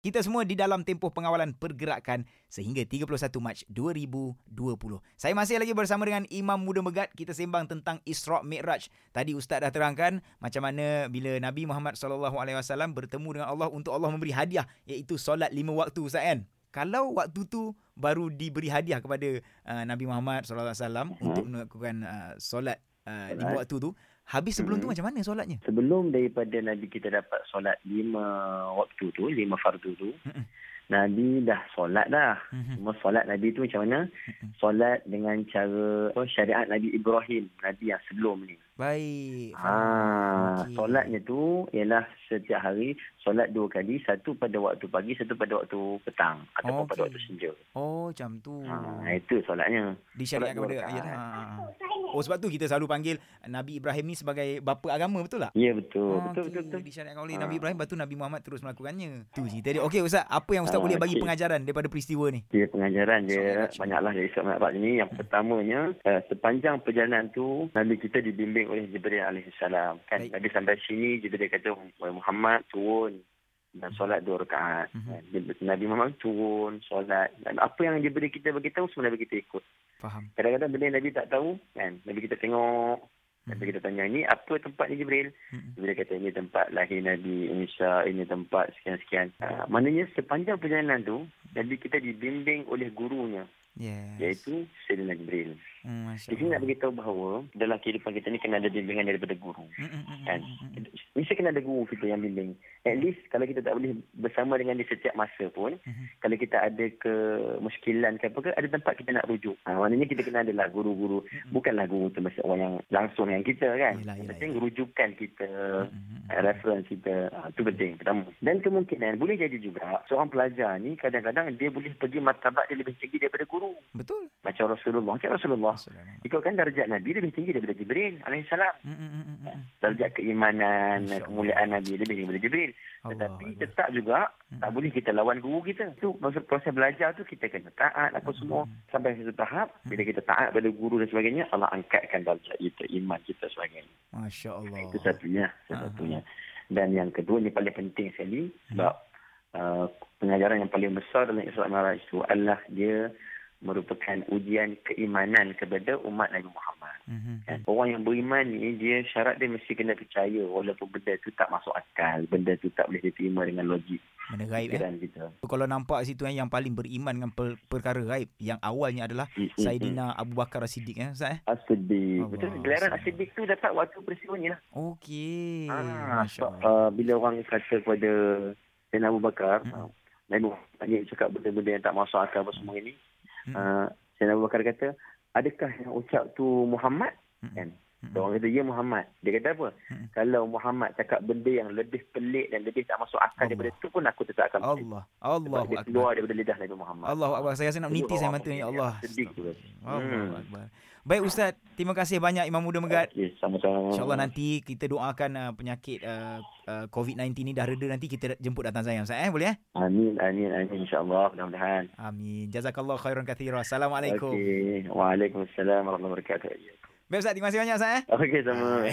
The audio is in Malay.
Kita semua di dalam tempoh pengawalan pergerakan sehingga 31 Mac 2020. Saya masih lagi bersama dengan Imam Muda Megat. Kita sembang tentang Isra' Mi'raj. Tadi Ustaz dah terangkan macam mana bila Nabi Muhammad SAW bertemu dengan Allah untuk Allah memberi hadiah iaitu solat lima waktu Ustaz kan? Kalau waktu tu baru diberi hadiah kepada uh, Nabi Muhammad SAW hmm. untuk melakukan uh, solat uh, lima waktu tu, Habis sebelum hmm. tu macam mana solatnya? Sebelum daripada Nabi kita dapat solat lima waktu tu, lima fardu tu, hmm. Nabi dah solat dah. Hmm. Cuma solat Nabi tu macam mana? Hmm. Solat dengan cara oh, syariat Nabi Ibrahim, Nabi yang sebelum ni. Baik. Ha, okay. solatnya tu ialah setiap hari solat dua kali, satu pada waktu pagi, satu pada waktu petang ataupun okay. pada waktu senja. Oh, macam tu. Ha, itu solatnya. Disyariatkan pada ayalah. Ha. Oh, sebab tu kita selalu panggil Nabi Ibrahim ni sebagai bapa agama, betul tak? Ya, betul. Oh, betul, okay. betul, betul. Disyariatkan oleh ha. Nabi Ibrahim, lepas tu Nabi Muhammad terus melakukannya. Tu cerita dia. Okey, Ustaz, apa yang Ustaz ha, boleh bagi okay. pengajaran daripada peristiwa ni? Ya, pengajaran dia banyaklah dari Islam Mi'raj ni. Yang pertamanya, uh, sepanjang perjalanan tu, Nabi kita dibimbing oleh Jibril alaihissalam. Kan Baik. Nabi sampai sini Jibril kata Muhammad turun dan solat dua rakaat. Mm-hmm. Nabi Muhammad turun solat dan apa yang Jibril kita bagi tahu semua Nabi kita ikut. Faham. Kadang-kadang benda Nabi tak tahu kan Nabi kita tengok Nabi mm-hmm. kita tanya ini apa tempat ni Jibril? Mm-hmm. Jibril kata ini tempat lahir Nabi Isa, ini tempat sekian-sekian. Uh, maknanya sepanjang perjalanan tu Nabi kita dibimbing oleh gurunya. Yes. Iaitu Sayyidina Jibril. Hmm, Di sini nak beritahu bahawa dalam kehidupan kita ni kena ada bimbingan daripada guru. Mm, mm, mm, kan? Mesti kena ada guru kita yang bimbing. At least kalau kita tak boleh bersama dengan dia setiap masa pun, mm-hmm. kalau kita ada ke muskilan ke apa ke, ada tempat kita nak rujuk. Ha, maknanya kita kena adalah guru-guru. Mm-hmm. Bukanlah guru tu mesti orang yang langsung dengan kita kan. Yelah, yelah, penting yelah. rujukan kita, mm-hmm. reference kita. Ha, itu penting pertama. Dan kemungkinan boleh jadi juga seorang pelajar ni kadang-kadang dia boleh pergi martabat dia lebih tinggi daripada guru. Macam Rasulullah. Macam Rasulullah Allah. Ikutkan darjat Nabi lebih tinggi daripada Jibril alaihissalam. Mm, mm, mm, darjat keimanan, kemuliaan Nabi lebih tinggi daripada Jibril. Tetapi Allah. tetap juga tak boleh kita lawan guru kita. Tu maksud proses belajar tu kita kena taat apa semua sampai satu tahap bila kita taat pada guru dan sebagainya Allah angkatkan darjat kita, iman kita sebagainya. Masya-Allah. Itu satunya, satunya. Dan yang kedua ni paling penting sekali sebab uh, pengajaran yang paling besar dalam Islam Mi'raj itu adalah dia merupakan ujian keimanan kepada umat Nabi Muhammad. Mm-hmm. Kan? Orang yang beriman ni, dia syarat dia mesti kena percaya walaupun benda tu tak masuk akal. Benda tu tak boleh diterima dengan logik. Benda gaib eh? kita. Kalau nampak situ yang paling beriman dengan per- perkara gaib, yang awalnya adalah mm-hmm. Saidina Abu Bakar As-Siddiq. Eh, Ustaz, eh? As-Siddiq. Betul, gelaran As-Siddiq tu dapat waktu peristiwa ni lah. Okey. Ah, so, uh, bila orang kata kepada Saidina Abu Bakar, mm-hmm. Nabi Muhammad cakap benda-benda yang tak masuk akal apa semua ini, Hmm. Uh, Sayyidina Abu Bakar kata, adakah yang ucap tu Muhammad? Hmm. Kan? Hmm. Orang kata, ya Muhammad. Dia kata apa? Hmm. Kalau Muhammad cakap benda yang lebih pelik dan lebih tak masuk akal Allah. daripada itu pun aku tetap akan Allah. Allah. Sebab dia keluar daripada lidah Nabi Muhammad. Allah Akbar. Saya rasa nak meniti saya mata ni. Allah. Sedih tu. Allah Akbar. Baik Ustaz, terima kasih banyak Imam Muda Megat. Okay, sama-sama. InsyaAllah nanti kita doakan uh, penyakit uh, uh, COVID-19 ni dah reda nanti kita jemput datang saya Ustaz eh boleh eh? Amin amin amin insya-Allah mudah-mudahan. Amin. Jazakallah khairan katsira. Assalamualaikum. Okay. Waalaikumsalam warahmatullahi wabarakatuh. Baik Ustaz, terima kasih banyak Ustaz eh. Okey sama.